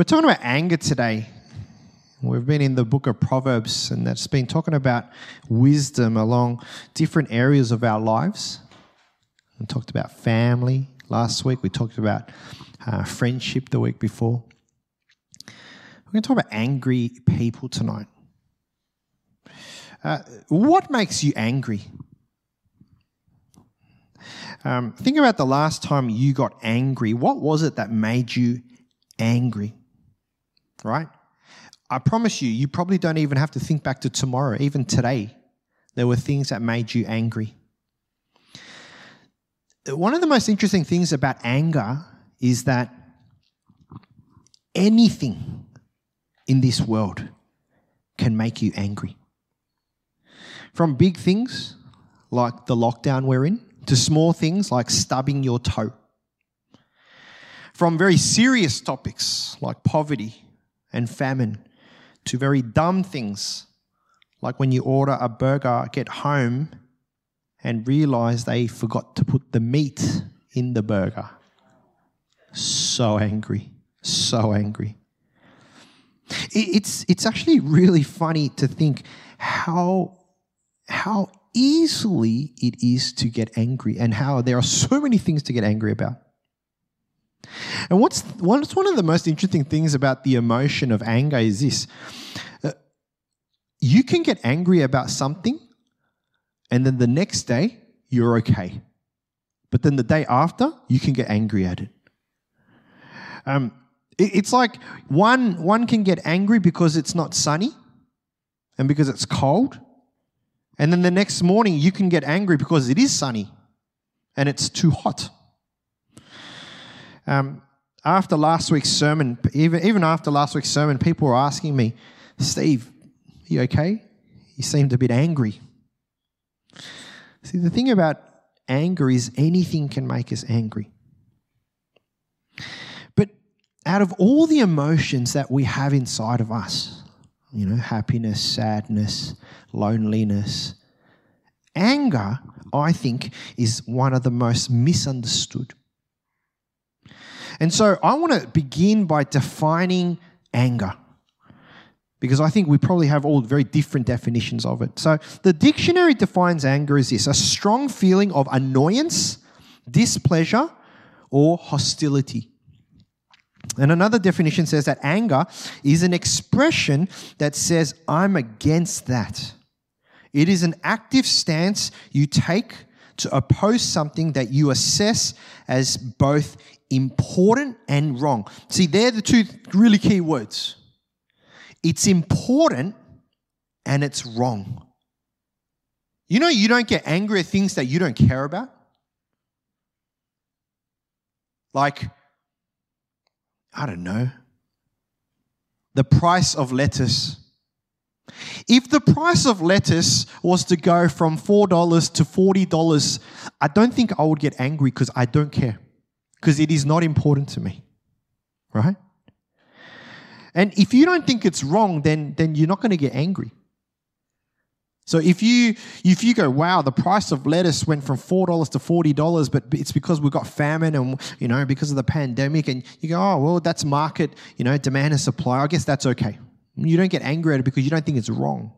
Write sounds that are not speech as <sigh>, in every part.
We're talking about anger today. We've been in the book of Proverbs, and that's been talking about wisdom along different areas of our lives. We talked about family last week, we talked about uh, friendship the week before. We're going to talk about angry people tonight. Uh, what makes you angry? Um, think about the last time you got angry. What was it that made you angry? Right? I promise you, you probably don't even have to think back to tomorrow. Even today, there were things that made you angry. One of the most interesting things about anger is that anything in this world can make you angry. From big things like the lockdown we're in, to small things like stubbing your toe. From very serious topics like poverty and famine to very dumb things like when you order a burger, get home, and realize they forgot to put the meat in the burger. So angry, so angry. It's, it's actually really funny to think how, how easily it is to get angry and how there are so many things to get angry about. And what's, what's one of the most interesting things about the emotion of anger is this uh, you can get angry about something, and then the next day, you're okay. But then the day after, you can get angry at it. Um, it it's like one, one can get angry because it's not sunny and because it's cold. And then the next morning, you can get angry because it is sunny and it's too hot. Um, after last week's sermon, even, even after last week's sermon, people were asking me, Steve, you okay? You seemed a bit angry. See, the thing about anger is anything can make us angry. But out of all the emotions that we have inside of us, you know, happiness, sadness, loneliness, anger, I think, is one of the most misunderstood. And so I want to begin by defining anger because I think we probably have all very different definitions of it. So the dictionary defines anger as this a strong feeling of annoyance, displeasure, or hostility. And another definition says that anger is an expression that says, I'm against that. It is an active stance you take to oppose something that you assess as both important and wrong. See, they're the two really key words. It's important and it's wrong. You know, you don't get angry at things that you don't care about. Like, I don't know, the price of lettuce. If the price of lettuce was to go from $4 to $40, I don't think I would get angry because I don't care because it is not important to me. Right? And if you don't think it's wrong, then, then you're not going to get angry. So if you if you go, wow, the price of lettuce went from four dollars to forty dollars, but it's because we've got famine and you know because of the pandemic, and you go, oh well, that's market, you know, demand and supply. I guess that's okay. You don't get angry at it because you don't think it's wrong.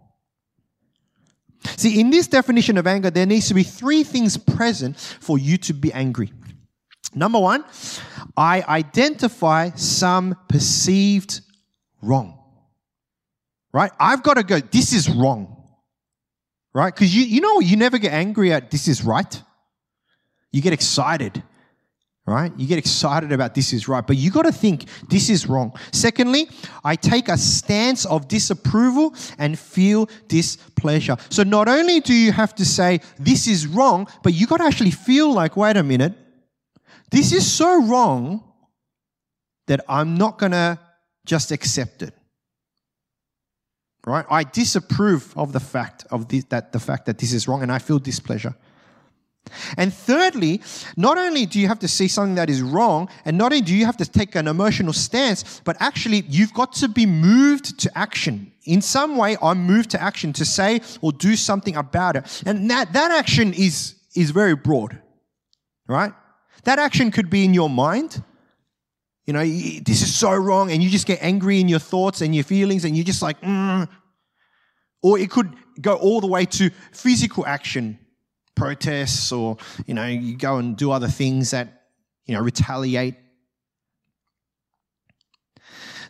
See, in this definition of anger, there needs to be three things present for you to be angry. Number one, I identify some perceived wrong. Right? I've got to go, this is wrong. Right? Because you, you know, you never get angry at this is right. You get excited. Right? You get excited about this is right, but you got to think this is wrong. Secondly, I take a stance of disapproval and feel displeasure. So not only do you have to say this is wrong, but you got to actually feel like, wait a minute, this is so wrong that I'm not going to just accept it. Right? I disapprove of the fact of this, that the fact that this is wrong and I feel displeasure. And thirdly, not only do you have to see something that is wrong, and not only do you have to take an emotional stance, but actually you've got to be moved to action. In some way, I'm moved to action to say or do something about it. And that, that action is, is very broad, right? That action could be in your mind. You know, this is so wrong, and you just get angry in your thoughts and your feelings, and you're just like, mm. or it could go all the way to physical action, protests, or you know, you go and do other things that you know retaliate.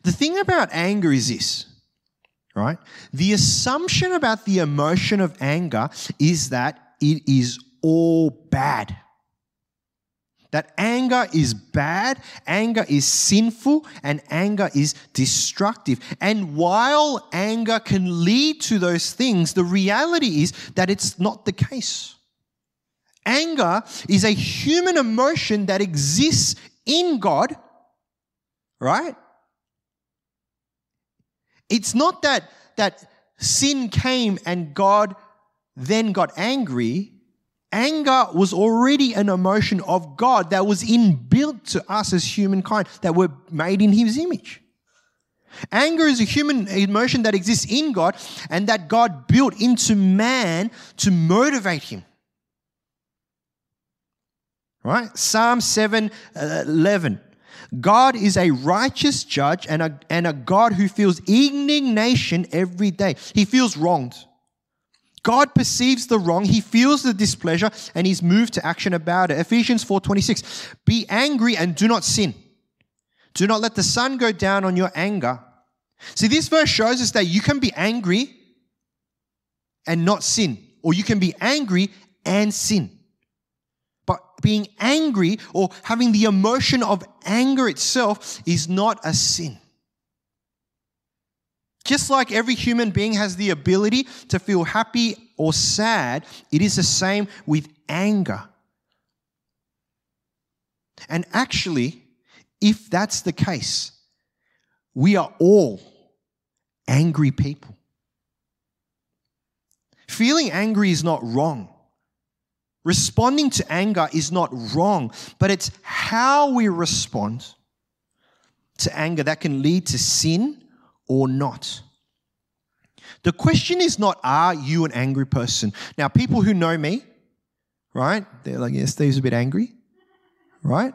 The thing about anger is this, right? The assumption about the emotion of anger is that it is all bad that anger is bad, anger is sinful, and anger is destructive. And while anger can lead to those things, the reality is that it's not the case. Anger is a human emotion that exists in God, right? It's not that, that sin came and God then got angry. Anger was already an emotion of God that was inbuilt to us as humankind, that were made in His image. Anger is a human emotion that exists in God and that God built into man to motivate him. Right? Psalm 7 uh, 11. God is a righteous judge and a, and a God who feels indignation every day. He feels wronged. God perceives the wrong, he feels the displeasure, and he's moved to action about it. Ephesians 4:26. Be angry and do not sin. Do not let the sun go down on your anger. See, this verse shows us that you can be angry and not sin, or you can be angry and sin. But being angry or having the emotion of anger itself is not a sin. Just like every human being has the ability to feel happy or sad, it is the same with anger. And actually, if that's the case, we are all angry people. Feeling angry is not wrong. Responding to anger is not wrong, but it's how we respond to anger that can lead to sin or not. The question is not, are you an angry person? Now, people who know me, right, they're like, yeah, Steve's a bit angry, right?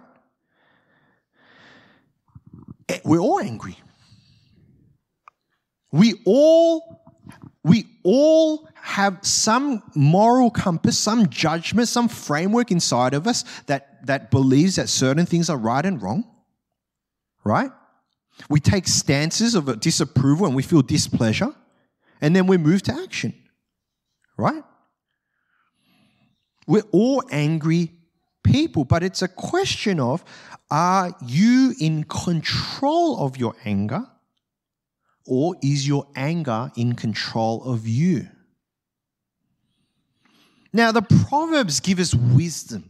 Eh, we're all angry. We all, we all have some moral compass, some judgment, some framework inside of us that, that believes that certain things are right and wrong, right? We take stances of disapproval and we feel displeasure, and then we move to action. Right? We're all angry people, but it's a question of are you in control of your anger, or is your anger in control of you? Now, the Proverbs give us wisdom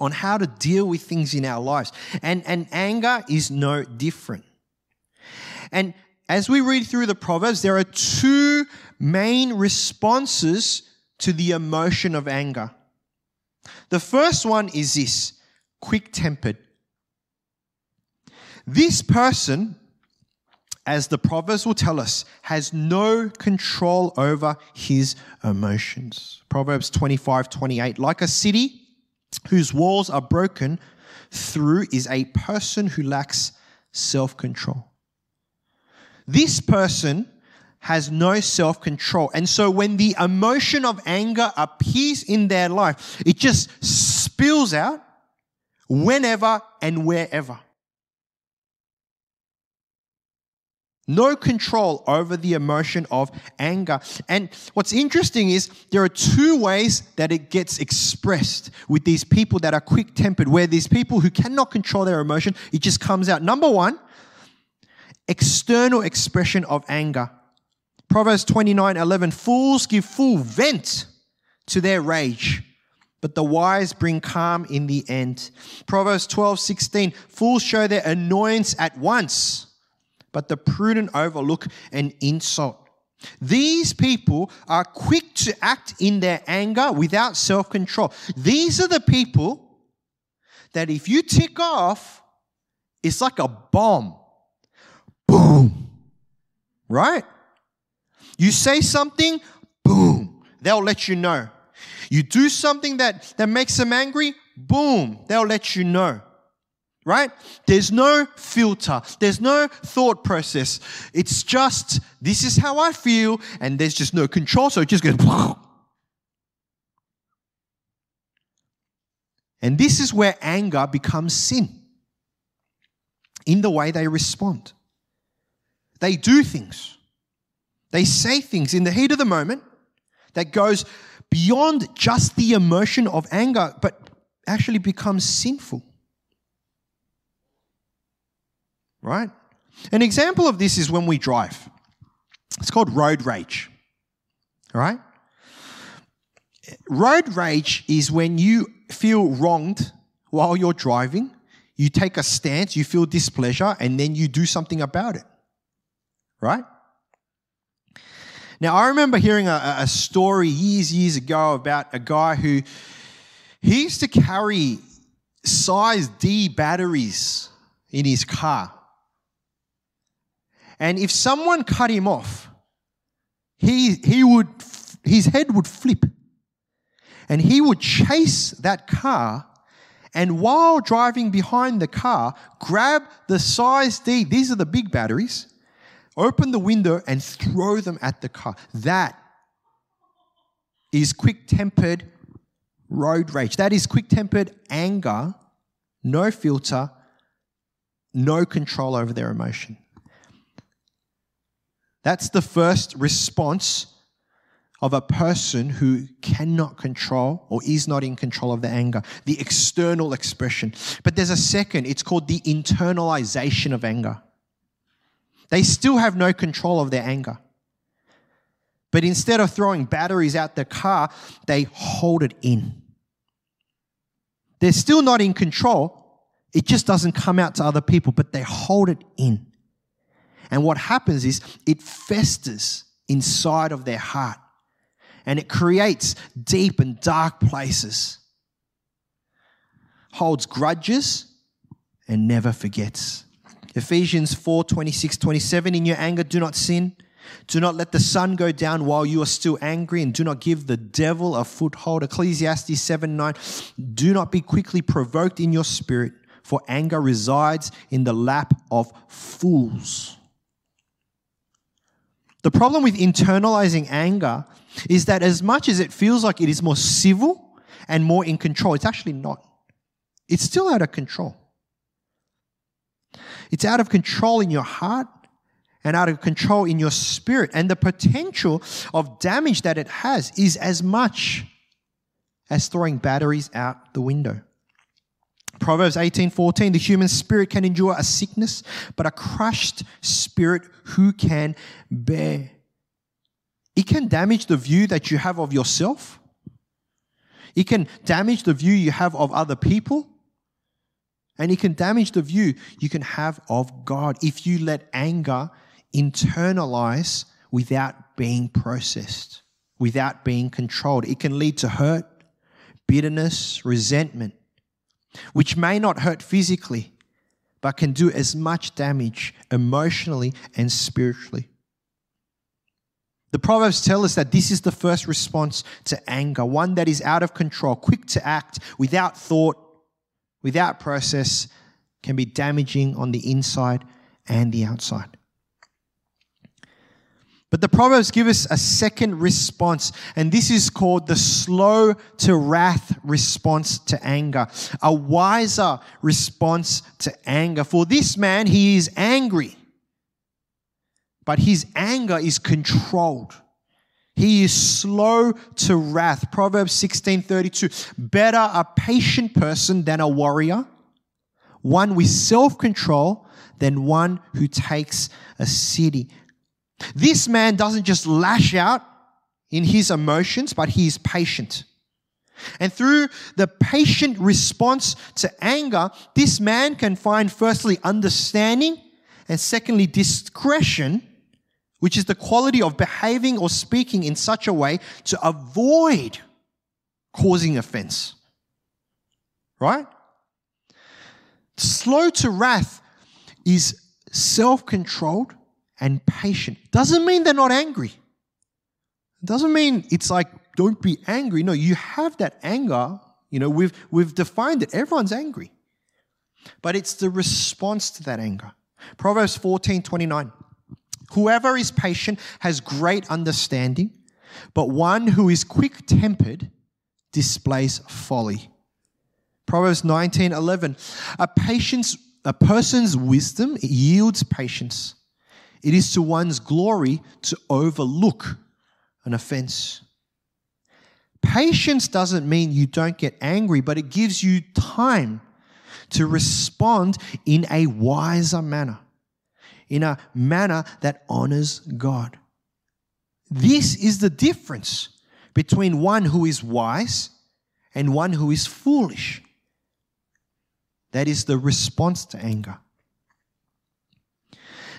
on how to deal with things in our lives, and, and anger is no different. And as we read through the Proverbs, there are two main responses to the emotion of anger. The first one is this quick tempered. This person, as the Proverbs will tell us, has no control over his emotions. Proverbs 25 28. Like a city whose walls are broken through is a person who lacks self control. This person has no self control. And so when the emotion of anger appears in their life, it just spills out whenever and wherever. No control over the emotion of anger. And what's interesting is there are two ways that it gets expressed with these people that are quick tempered, where these people who cannot control their emotion, it just comes out. Number one, external expression of anger. Proverbs 29 11 Fools give full vent to their rage, but the wise bring calm in the end. Proverbs 12 16 Fools show their annoyance at once, but the prudent overlook an insult. These people are quick to act in their anger without self control. These are the people that if you tick off, it's like a bomb boom. Right? You say something, boom, they'll let you know. You do something that, that makes them angry, boom, they'll let you know. right? There's no filter, there's no thought process. It's just, this is how I feel, and there's just no control, so it just goes. boom. And this is where anger becomes sin in the way they respond. They do things, they say things in the heat of the moment that goes beyond just the emotion of anger, but actually becomes sinful. Right? An example of this is when we drive. It's called road rage. All right? Road rage is when you feel wronged while you're driving, you take a stance, you feel displeasure, and then you do something about it. Right? Now, I remember hearing a, a story years, years ago about a guy who he used to carry size D batteries in his car. And if someone cut him off, he, he would, his head would flip. And he would chase that car and while driving behind the car, grab the size D, these are the big batteries, open the window and throw them at the car. That is quick tempered road rage. That is quick tempered anger, no filter, no control over their emotion. That's the first response of a person who cannot control or is not in control of the anger, the external expression. But there's a second, it's called the internalization of anger. They still have no control of their anger. But instead of throwing batteries out the car, they hold it in. They're still not in control. It just doesn't come out to other people, but they hold it in. And what happens is it festers inside of their heart and it creates deep and dark places, holds grudges, and never forgets. Ephesians 4 26, 27. In your anger, do not sin. Do not let the sun go down while you are still angry, and do not give the devil a foothold. Ecclesiastes 7 9. Do not be quickly provoked in your spirit, for anger resides in the lap of fools. The problem with internalizing anger is that as much as it feels like it is more civil and more in control, it's actually not. It's still out of control. It's out of control in your heart and out of control in your spirit. And the potential of damage that it has is as much as throwing batteries out the window. Proverbs 18:14 The human spirit can endure a sickness, but a crushed spirit who can bear? It can damage the view that you have of yourself. It can damage the view you have of other people. And it can damage the view you can have of God if you let anger internalize without being processed, without being controlled. It can lead to hurt, bitterness, resentment, which may not hurt physically, but can do as much damage emotionally and spiritually. The Proverbs tell us that this is the first response to anger, one that is out of control, quick to act, without thought, without process, can be damaging on the inside and the outside. But the Proverbs give us a second response, and this is called the slow to wrath response to anger, a wiser response to anger. For this man, he is angry but his anger is controlled. He is slow to wrath. Proverbs 16:32. Better a patient person than a warrior, one with self-control than one who takes a city. This man doesn't just lash out in his emotions, but he is patient. And through the patient response to anger, this man can find firstly understanding and secondly discretion which is the quality of behaving or speaking in such a way to avoid causing offense. Right? Slow to wrath is self controlled and patient. Doesn't mean they're not angry. Doesn't mean it's like, don't be angry. No, you have that anger. You know, we've, we've defined it. Everyone's angry. but it's the response to that anger. Proverbs 14 29. Whoever is patient has great understanding, but one who is quick tempered displays folly. Proverbs 19 11. A, patience, a person's wisdom yields patience. It is to one's glory to overlook an offense. Patience doesn't mean you don't get angry, but it gives you time to respond in a wiser manner, in a manner that honors God. This is the difference between one who is wise and one who is foolish. That is the response to anger.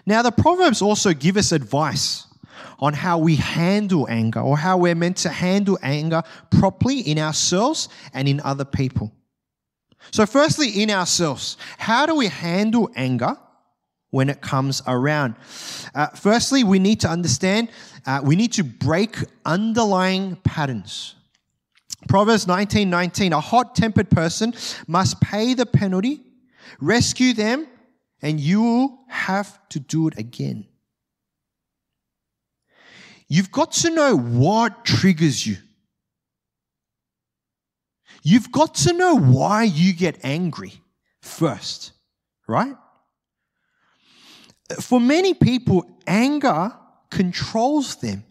Now, the Proverbs also give us advice on how we handle anger or how we're meant to handle anger properly in ourselves and in other people. So, firstly, in ourselves, how do we handle anger when it comes around? Uh, firstly, we need to understand, uh, we need to break underlying patterns. Proverbs 19 19, a hot tempered person must pay the penalty, rescue them, and you will have to do it again. You've got to know what triggers you. You've got to know why you get angry first, right? For many people, anger controls them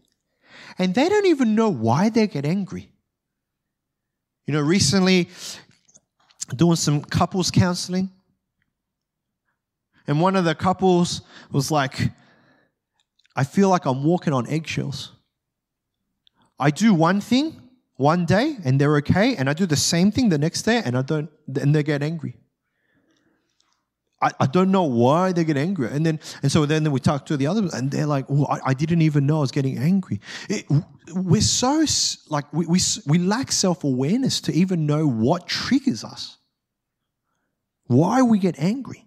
and they don't even know why they get angry. You know, recently doing some couples counseling, and one of the couples was like, I feel like I'm walking on eggshells. I do one thing one day and they're okay, and I do the same thing the next day and I don't, and they get angry. I, I don't know why they get angry. And then, and so then we talk to the others and they're like, oh, I, I didn't even know I was getting angry. It, we're so, like, we, we, we lack self awareness to even know what triggers us, why we get angry.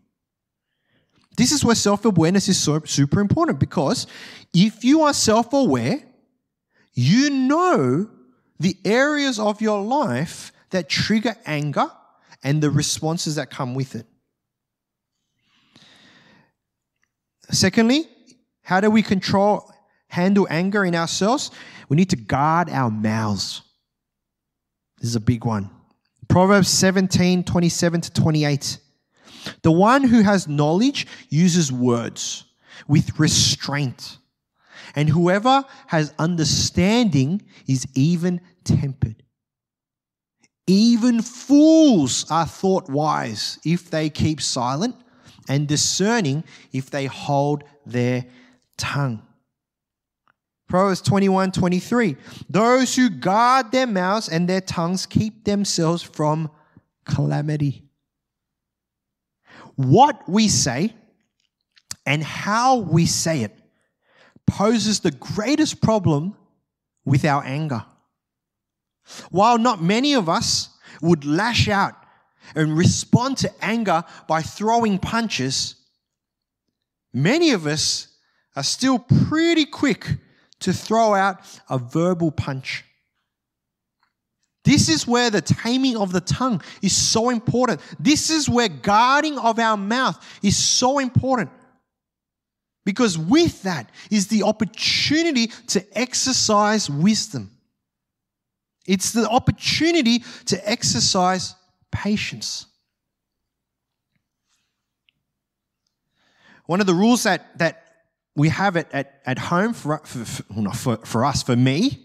This is where self awareness is so, super important because if you are self aware, you know the areas of your life that trigger anger and the responses that come with it. Secondly, how do we control, handle anger in ourselves? We need to guard our mouths. This is a big one. Proverbs 17, 27 to 28. The one who has knowledge uses words with restraint, and whoever has understanding is even tempered. Even fools are thought wise if they keep silent, and discerning if they hold their tongue. Proverbs 21 23. Those who guard their mouths and their tongues keep themselves from calamity what we say and how we say it poses the greatest problem with our anger. While not many of us would lash out and respond to anger by throwing punches, many of us are still pretty quick to throw out a verbal punch. This is where the taming of the tongue is so important. This is where guarding of our mouth is so important. Because with that is the opportunity to exercise wisdom. It's the opportunity to exercise patience. One of the rules that, that we have at, at, at home for, for, for, for us, for me,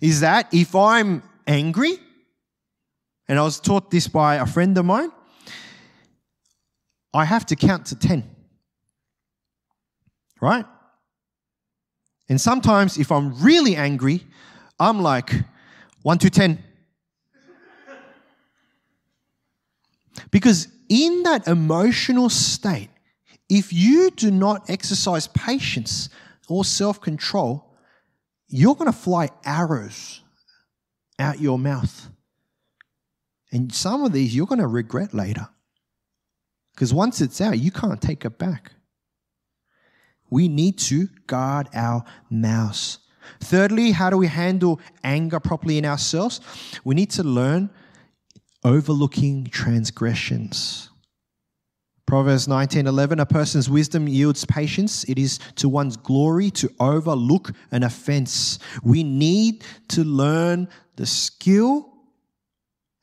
is that if I'm angry, and I was taught this by a friend of mine, I have to count to 10. Right? And sometimes, if I'm really angry, I'm like 1 to 10. Because in that emotional state, if you do not exercise patience or self control, you're going to fly arrows out your mouth. And some of these you're going to regret later. Because once it's out, you can't take it back. We need to guard our mouths. Thirdly, how do we handle anger properly in ourselves? We need to learn overlooking transgressions. Proverbs 19:11 A person's wisdom yields patience. It is to one's glory to overlook an offense. We need to learn the skill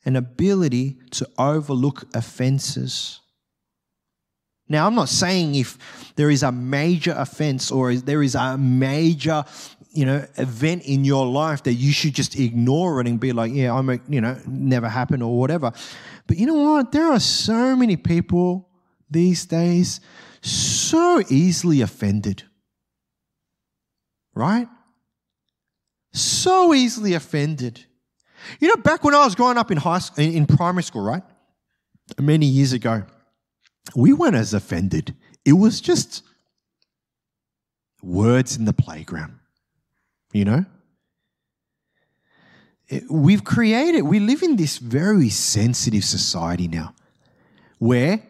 and ability to overlook offenses. Now, I'm not saying if there is a major offense or there is a major, you know, event in your life that you should just ignore it and be like, yeah, I'm, a, you know, never happened or whatever. But you know what? There are so many people these days so easily offended. Right? So easily offended. You know, back when I was growing up in high school, in primary school, right? Many years ago, we weren't as offended. It was just words in the playground, you know? we've created, we live in this very sensitive society now where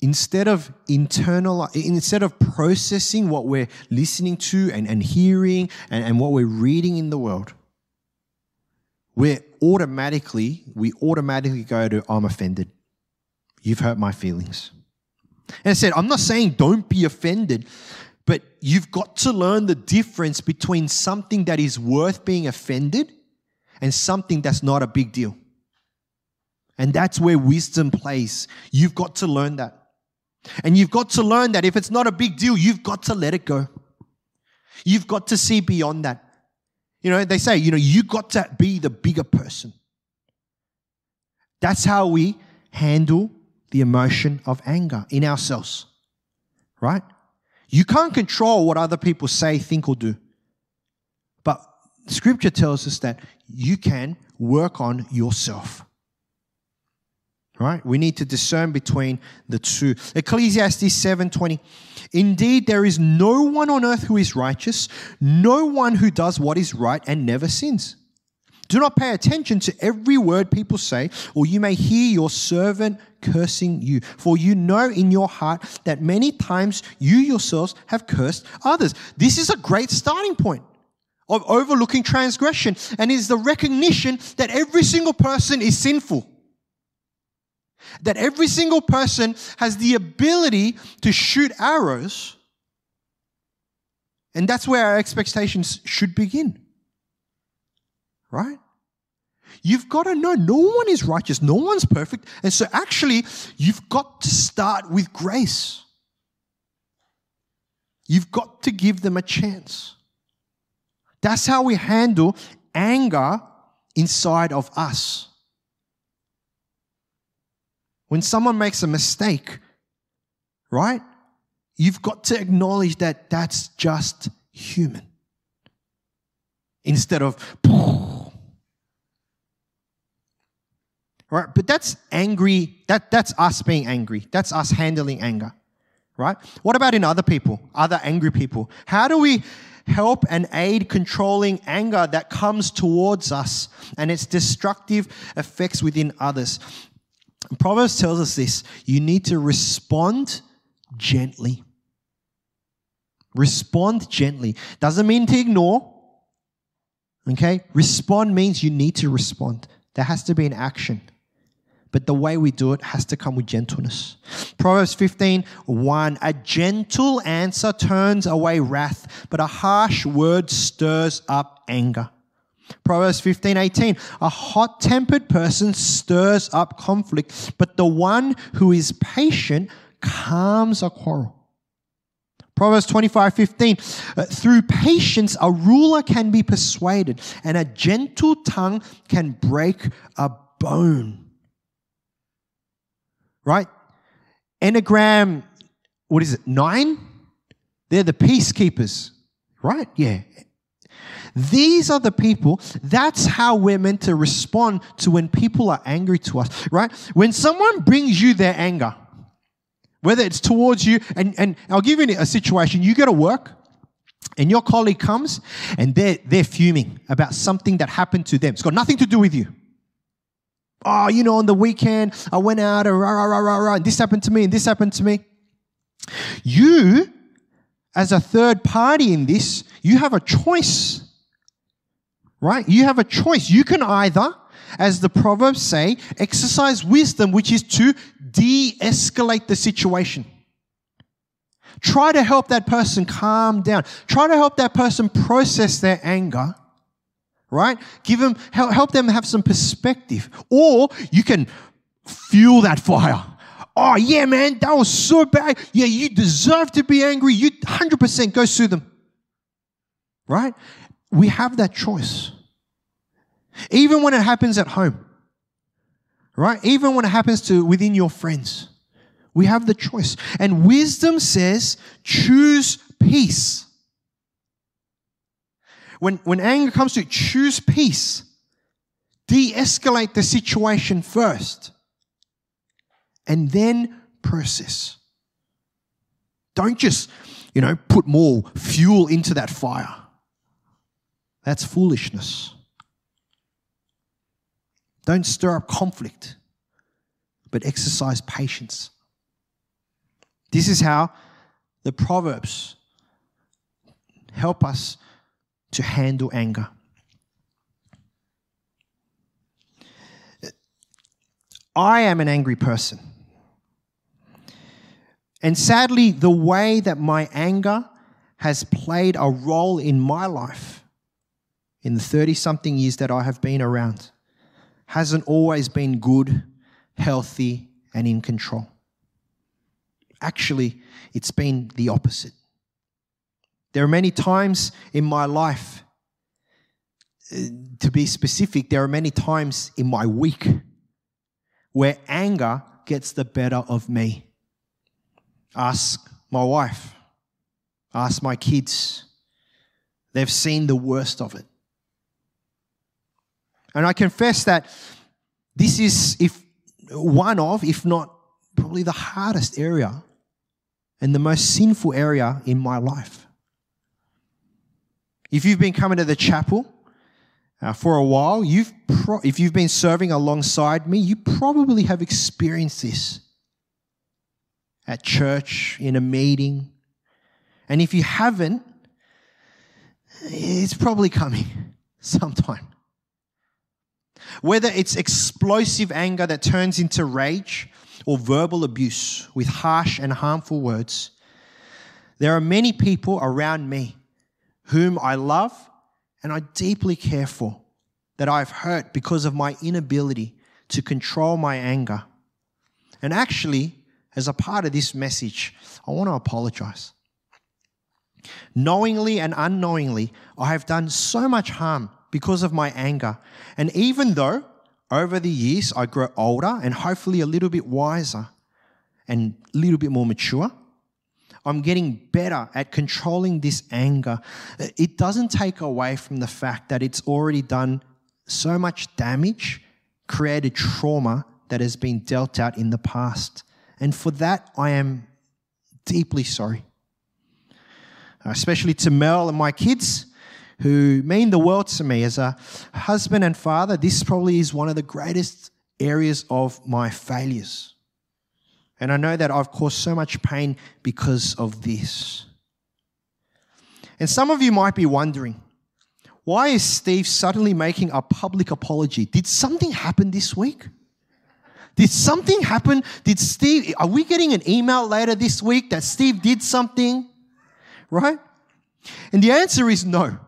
instead of internal instead of processing what we're listening to and, and hearing and, and what we're reading in the world we're automatically we automatically go to i'm offended you've hurt my feelings and i said i'm not saying don't be offended but you've got to learn the difference between something that is worth being offended and something that's not a big deal and that's where wisdom plays. You've got to learn that. And you've got to learn that if it's not a big deal, you've got to let it go. You've got to see beyond that. You know, they say, you know, you got to be the bigger person. That's how we handle the emotion of anger in ourselves, right? You can't control what other people say, think, or do. But scripture tells us that you can work on yourself. Right? We need to discern between the two. Ecclesiastes 7:20. Indeed, there is no one on earth who is righteous, no one who does what is right and never sins. Do not pay attention to every word people say, or you may hear your servant cursing you. For you know in your heart that many times you yourselves have cursed others. This is a great starting point of overlooking transgression and is the recognition that every single person is sinful. That every single person has the ability to shoot arrows. And that's where our expectations should begin. Right? You've got to know no one is righteous, no one's perfect. And so, actually, you've got to start with grace. You've got to give them a chance. That's how we handle anger inside of us. When someone makes a mistake, right? You've got to acknowledge that that's just human. Instead of, <laughs> right? But that's angry. That, that's us being angry. That's us handling anger, right? What about in other people, other angry people? How do we help and aid controlling anger that comes towards us and its destructive effects within others? Proverbs tells us this you need to respond gently. Respond gently. Doesn't mean to ignore. Okay? Respond means you need to respond. There has to be an action. But the way we do it has to come with gentleness. Proverbs 15, 1. A gentle answer turns away wrath, but a harsh word stirs up anger. Proverbs 15, 18. A hot tempered person stirs up conflict, but the one who is patient calms a quarrel. Proverbs 25, 15. Uh, through patience, a ruler can be persuaded, and a gentle tongue can break a bone. Right? Enneagram, what is it, nine? They're the peacekeepers, right? Yeah. These are the people, that's how we're meant to respond to when people are angry to us, right? When someone brings you their anger, whether it's towards you, and, and I'll give you a situation, you go to work, and your colleague comes and they're, they're fuming about something that happened to them. It's got nothing to do with you. Oh, you know, on the weekend, I went out and rah, rah, rah, rah, rah, and this happened to me and this happened to me. You, as a third party in this, you have a choice right? You have a choice. You can either, as the Proverbs say, exercise wisdom, which is to de escalate the situation. Try to help that person calm down. Try to help that person process their anger, right? Give them, help, them have some perspective. Or you can fuel that fire. Oh, yeah, man, that was so bad. Yeah, you deserve to be angry. You 100% go sue them. Right? We have that choice. Even when it happens at home. Right? Even when it happens to within your friends. We have the choice. And wisdom says, choose peace. When, when anger comes to it, choose peace. De escalate the situation first. And then process. Don't just, you know, put more fuel into that fire. That's foolishness. Don't stir up conflict, but exercise patience. This is how the Proverbs help us to handle anger. I am an angry person. And sadly, the way that my anger has played a role in my life in the 30 something years that I have been around hasn't always been good, healthy, and in control. Actually, it's been the opposite. There are many times in my life, uh, to be specific, there are many times in my week where anger gets the better of me. Ask my wife, ask my kids. They've seen the worst of it. And I confess that this is if one of, if not probably the hardest area and the most sinful area in my life. If you've been coming to the chapel uh, for a while, you've pro- if you've been serving alongside me, you probably have experienced this at church, in a meeting. And if you haven't, it's probably coming <laughs> sometime. Whether it's explosive anger that turns into rage, or verbal abuse with harsh and harmful words. There are many people around me whom I love and I deeply care for that I've hurt because of my inability to control my anger. And actually, as a part of this message, I want to apologize. Knowingly and unknowingly, I have done so much harm because of my anger. And even though over the years, I grow older and hopefully a little bit wiser and a little bit more mature. I'm getting better at controlling this anger. It doesn't take away from the fact that it's already done so much damage, created trauma that has been dealt out in the past. And for that, I am deeply sorry. Uh, especially to Mel and my kids who mean the world to me as a husband and father. This probably is one of the greatest areas of my failures. And I know that I've caused so much pain because of this. And some of you might be wondering, why is Steve suddenly making a public apology? Did something happen this week? Did something happen? Did Steve, are we getting an email later this week that Steve did something? Right? And the answer is no.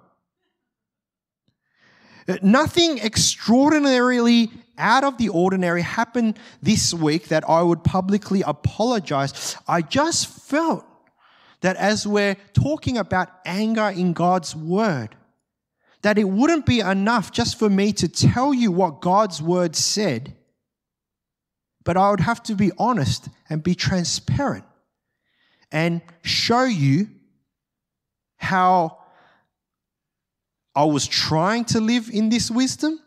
Nothing extraordinarily out of the ordinary happened this week that I would publicly apologize. I just felt that as we're talking about anger in God's word, that it wouldn't be enough just for me to tell you what God's word said, but I would have to be honest and be transparent and show you how I was trying to live in this wisdom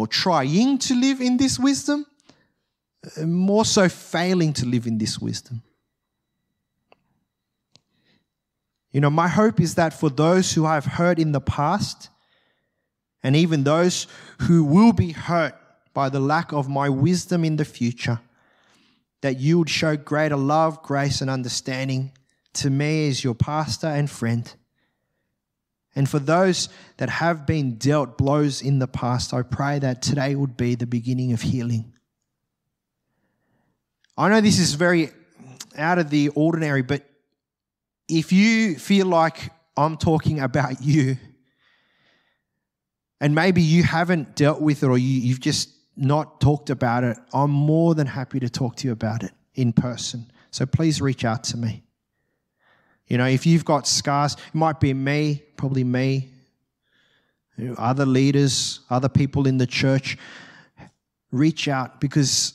or trying to live in this wisdom, uh, more so failing to live in this wisdom. You know, my hope is that for those who I've hurt in the past, and even those who will be hurt by the lack of my wisdom in the future, that you would show greater love, grace, and understanding to me as your pastor and friend and for those that have been dealt blows in the past, I pray that today would be the beginning of healing. I know this is very out of the ordinary, but if you feel like I'm talking about <laughs> you, and maybe you haven't dealt with it or you, you've just not talked about it, I'm more than happy to talk to you about it in person. So please reach out to me. You know, if you've got scars, it might be me, probably me, you know, other leaders, other people in the church. Reach out because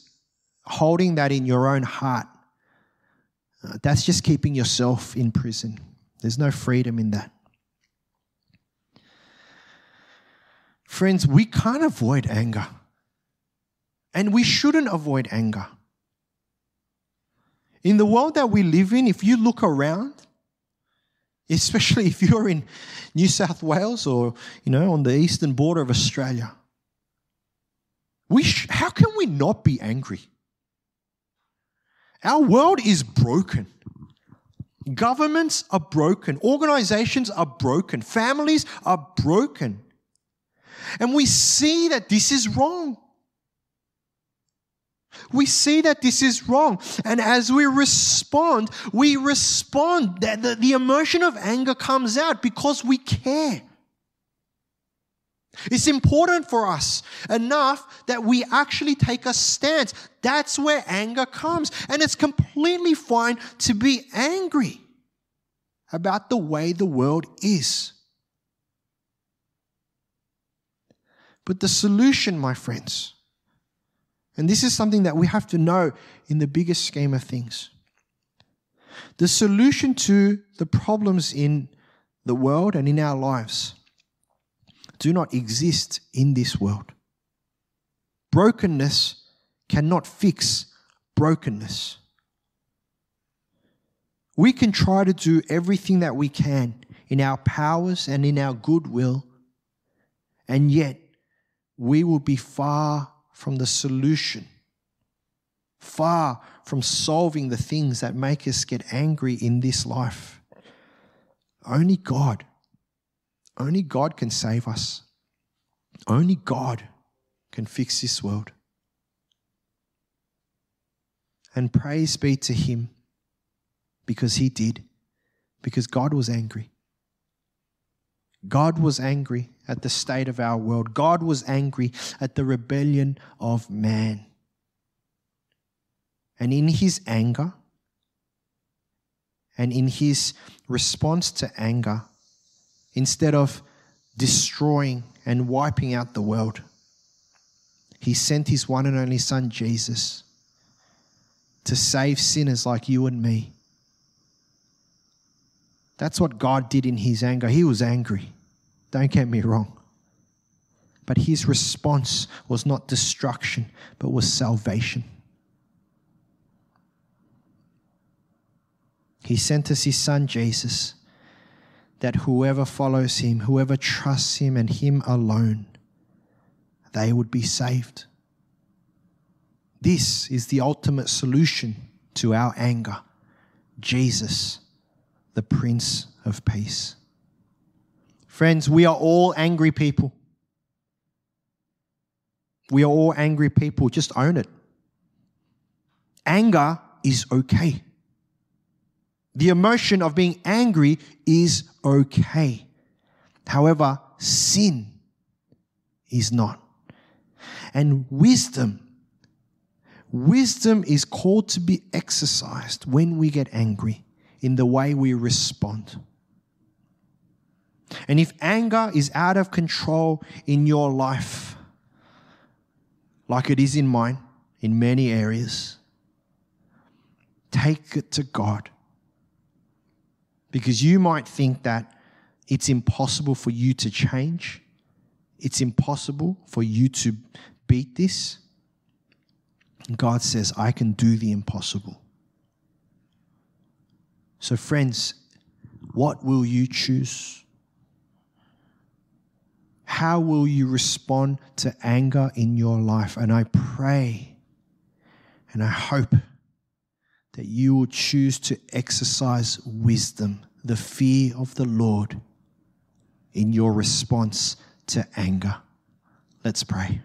holding that in your own heart, uh, that's just keeping yourself in prison. There's no freedom in that. Friends, we can't avoid anger. And we shouldn't avoid anger. In the world that we live in, if you look around, especially if you're in New South Wales or you know on the eastern border of Australia, we sh- how can we not be angry? Our world is broken. Governments are broken. Organizations are broken. Families are broken. And we see that this is wrong. We see that this is wrong. And as we respond, we respond. That the, the emotion of anger comes out because we care. It's important for us enough that we actually take a stance. That's where anger comes. And it's completely fine to be angry about the way the world is. But the solution, my friends, and this is something that we have to know in the biggest scheme of things. The solution to the problems in the world and in our lives do not exist in this world. Brokenness cannot fix brokenness. We can try to do everything that we can in our powers and in our goodwill, and yet we will be far from the solution, far from solving the things that make us get angry in this life. Only God, only God can save us. Only God can fix this world. And praise be to Him because He did, because God was angry. God was angry at the state of our world. God was angry at the rebellion of man. And in his anger, and in his response to anger, instead of destroying and wiping out the world, he sent his one and only Son, Jesus, to save sinners like you and me. That's what God did in his anger. He was angry. Don't get me wrong. But his response was not destruction, but was salvation. He sent us his son Jesus, that whoever follows him, whoever trusts him and him alone, they would be saved. This is the ultimate solution to our anger Jesus, the Prince of Peace. Friends, we are all angry people. We are all angry people. Just own it. Anger is okay. The emotion of being angry is okay. However, sin is not. And wisdom, wisdom is called to be exercised when we get angry in the way we respond. And if anger is out of control in your life, like it is in mine in many areas, take it to God. Because you might think that it's impossible for you to change, it's impossible for you to beat this. God says, I can do the impossible. So, friends, what will you choose? How will you respond to anger in your life? And I pray and I hope that you will choose to exercise wisdom, the fear of the Lord, in your response to anger. Let's pray.